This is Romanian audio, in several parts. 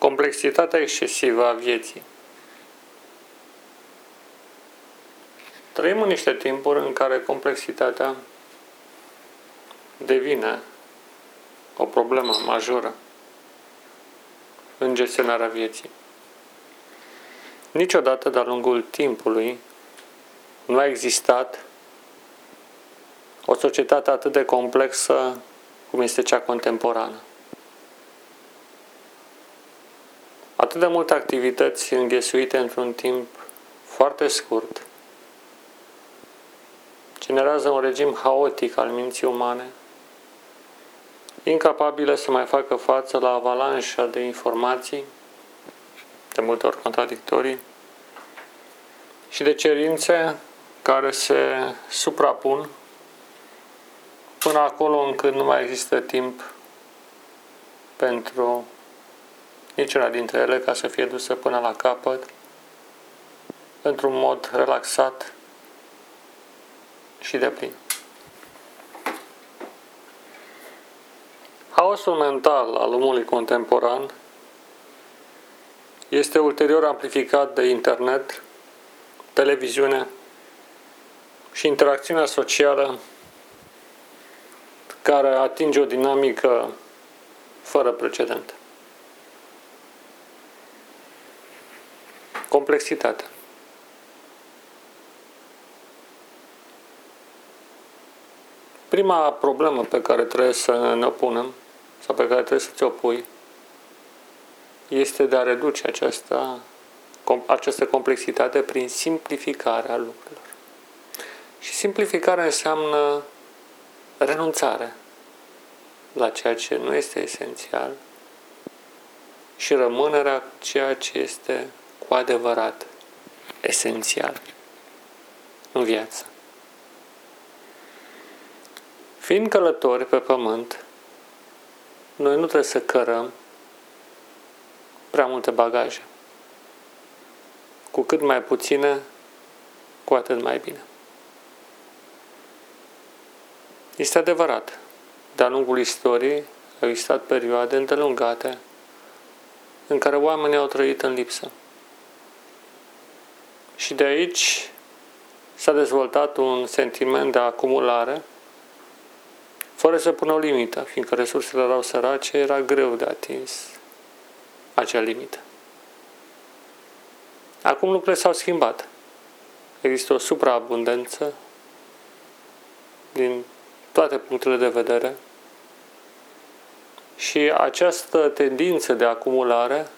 Complexitatea excesivă a vieții. Trăim în niște timpuri în care complexitatea devine o problemă majoră în gestionarea vieții. Niciodată de-a lungul timpului nu a existat o societate atât de complexă cum este cea contemporană. Atât de multe activități înghesuite într-un timp foarte scurt generează un regim haotic al minții umane, incapabile să mai facă față la avalanșa de informații, de multe ori contradictorii, și de cerințe care se suprapun până acolo încât nu mai există timp pentru niciuna dintre ele ca să fie dusă până la capăt într-un mod relaxat și de plin. Haosul mental al omului contemporan este ulterior amplificat de internet, televiziune și interacțiunea socială care atinge o dinamică fără precedent. Complexitate. Prima problemă pe care trebuie să ne opunem sau pe care trebuie să ți-o pui este de a reduce această, această complexitate prin simplificarea lucrurilor. Și simplificarea înseamnă renunțare la ceea ce nu este esențial și rămânerea ceea ce este cu adevărat esențial în viață. Fiind călători pe pământ, noi nu trebuie să cărăm prea multe bagaje. Cu cât mai puține, cu atât mai bine. Este adevărat, de-a lungul istoriei au existat perioade îndelungate în care oamenii au trăit în lipsă. Și de aici s-a dezvoltat un sentiment de acumulare fără să pună o limită, fiindcă resursele erau sărace, era greu de atins acea limită. Acum lucrurile s-au schimbat. Există o supraabundență din toate punctele de vedere și această tendință de acumulare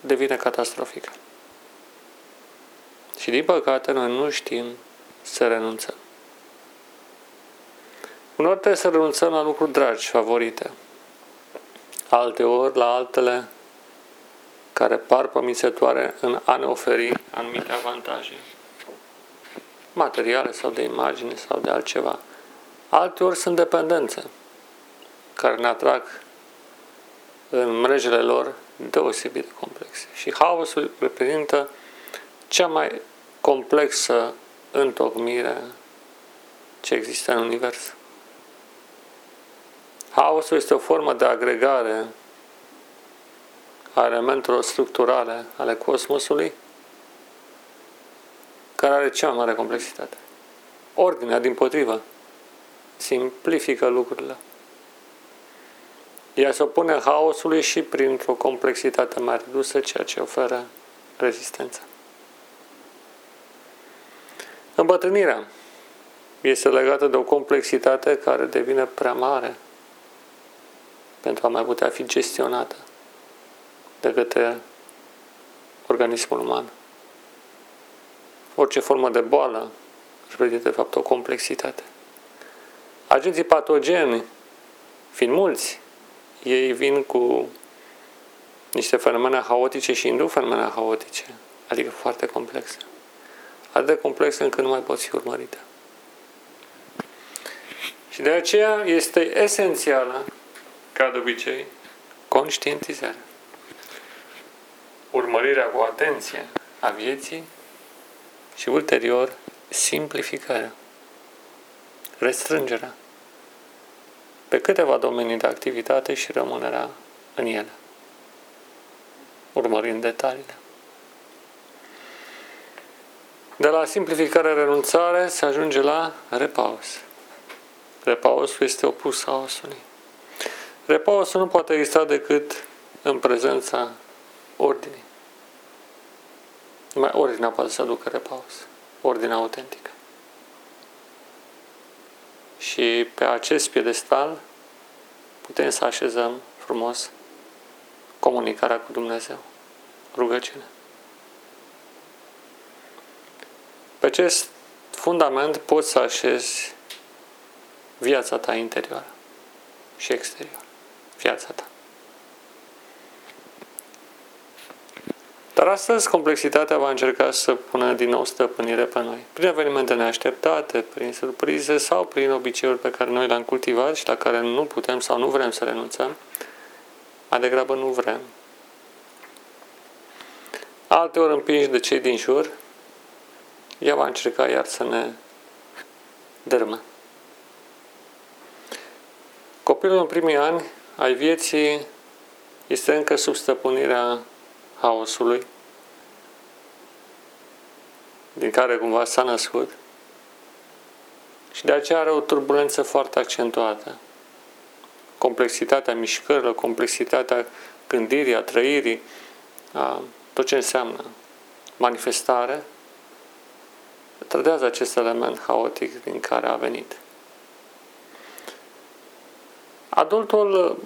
devine catastrofică. Și din păcate noi nu știm să renunțăm. Uneori trebuie să renunțăm la lucruri dragi, favorite. Alte ori la altele care par promițătoare în a ne oferi anumite avantaje materiale sau de imagine sau de altceva. Alte ori sunt dependențe care ne atrag în mrejele lor deosebit de complexe. Și haosul reprezintă cea mai complexă întocmire ce există în univers. Haosul este o formă de agregare a elementelor structurale ale cosmosului care are cea mai mare complexitate. Ordinea, din potrivă, simplifică lucrurile. Ea se opune haosului și printr-o complexitate mai redusă, ceea ce oferă rezistență. Îmbătrânirea este legată de o complexitate care devine prea mare pentru a mai putea fi gestionată de către organismul uman. Orice formă de boală reprezintă, de fapt, o complexitate. Agenții patogeni, fiind mulți, ei vin cu niște fenomene haotice și induc fenomene haotice, adică foarte complexe. Atât de complexe încât nu mai pot fi urmărite. Și de aceea este esențială, ca de obicei, conștientizarea. Urmărirea cu atenție a vieții și ulterior simplificarea, restrângerea pe câteva domenii de activitate și rămânerea în ele. urmărind detaliile. De la simplificare renunțare se ajunge la repaus. Repausul este opus haosului. Repausul nu poate exista decât în prezența ordinii. Numai ordinea poate să aducă repaus. Ordinea autentică. Și pe acest piedestal putem să așezăm frumos comunicarea cu Dumnezeu, rugăciune. Pe acest fundament poți să așezi viața ta interioară și exterioară. Viața ta. Dar astăzi complexitatea va încerca să pună din nou stăpânire pe noi. Prin evenimente neașteptate, prin surprize sau prin obiceiuri pe care noi le-am cultivat și la care nu putem sau nu vrem să renunțăm, mai degrabă nu vrem. Alte ori împinși de cei din jur, ea va încerca iar să ne dărmă. Copilul în primii ani ai vieții este încă sub stăpânirea haosului, din care cumva s-a născut și de aceea are o turbulență foarte accentuată. Complexitatea mișcărilor, complexitatea gândirii, a trăirii, a tot ce înseamnă manifestare, trădează acest element haotic din care a venit. Adultul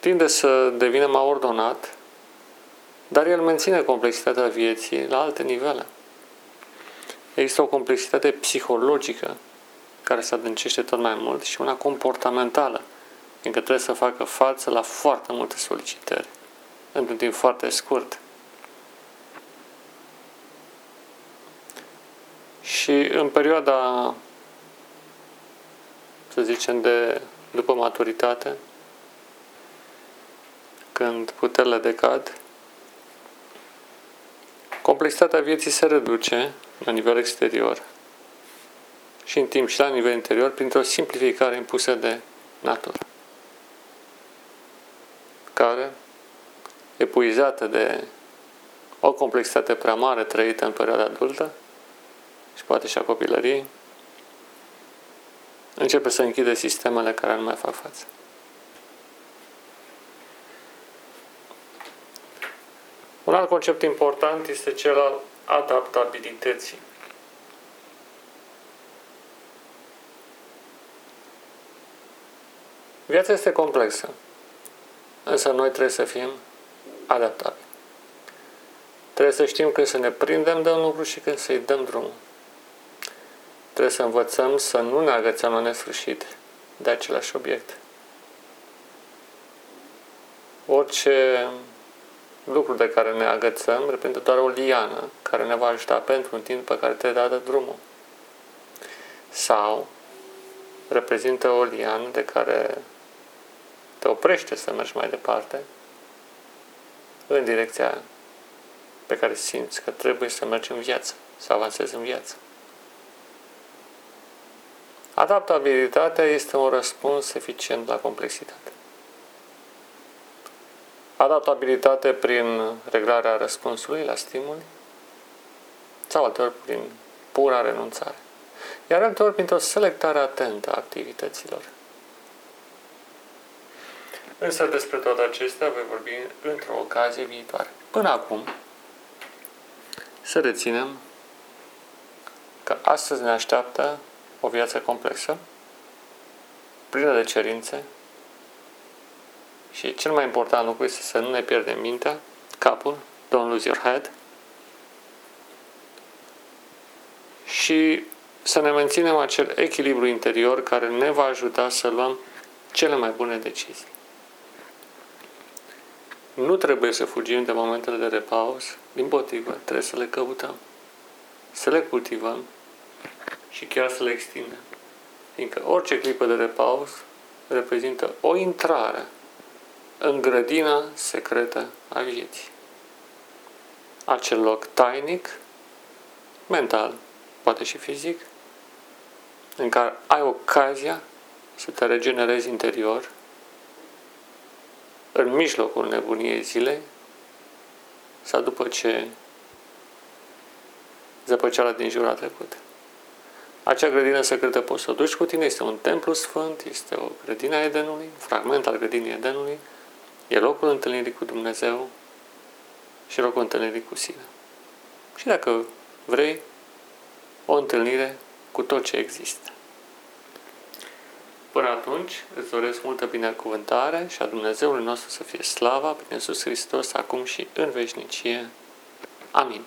tinde să devină mai ordonat, dar el menține complexitatea vieții la alte nivele. Există o complexitate psihologică care se adâncește tot mai mult și una comportamentală, fiindcă trebuie să facă față la foarte multe solicitări într-un timp foarte scurt. Și în perioada, să zicem, de după maturitate, când puterile decad, complexitatea vieții se reduce la nivel exterior și în timp și la nivel interior printr-o simplificare impusă de natură, care, epuizată de o complexitate prea mare trăită în perioada adultă și poate și a copilăriei, începe să închide sistemele care nu mai fac față. Un alt concept important este cel al adaptabilității. Viața este complexă, însă noi trebuie să fim adaptabili. Trebuie să știm când să ne prindem de un lucru și când să-i dăm drumul. Trebuie să învățăm să nu ne agățăm la nesfârșit de același obiect. Orice lucru de care ne agățăm reprezintă doar o liană care ne va ajuta pentru un timp pe care trebuie dată drumul. Sau reprezintă o liană de care te oprește să mergi mai departe în direcția pe care simți că trebuie să mergi în viață, să avansezi în viață. Adaptabilitatea este un răspuns eficient la complexitate. Adaptabilitate prin reglarea răspunsului la stimuli sau alteori prin pura renunțare. Iar alteori printr-o selectare atentă a activităților. Însă despre toate acestea voi vorbi într-o ocazie viitoare. Până acum, să reținem că astăzi ne așteaptă o viață complexă, plină de cerințe. Și cel mai important lucru este să nu ne pierdem mintea, capul, don't lose your head. Și să ne menținem acel echilibru interior care ne va ajuta să luăm cele mai bune decizii. Nu trebuie să fugim de momentele de repaus, din potrivă, trebuie să le căutăm, să le cultivăm și chiar să le extindem. Fiindcă orice clipă de repaus reprezintă o intrare în grădina secretă a vieții. Acel loc tainic, mental, poate și fizic, în care ai ocazia să te regenerezi interior, în mijlocul nebuniei zilei, sau după ce zăpăceala din jur a trecut. Acea grădină secretă poți să o duci cu tine, este un templu sfânt, este o grădină a Edenului, un fragment al grădinii Edenului, e locul întâlnirii cu Dumnezeu și locul întâlnirii cu sine. Și dacă vrei, o întâlnire cu tot ce există. Până atunci, îți doresc multă binecuvântare și a Dumnezeului nostru să fie slava prin Iisus Hristos acum și în veșnicie. Amin.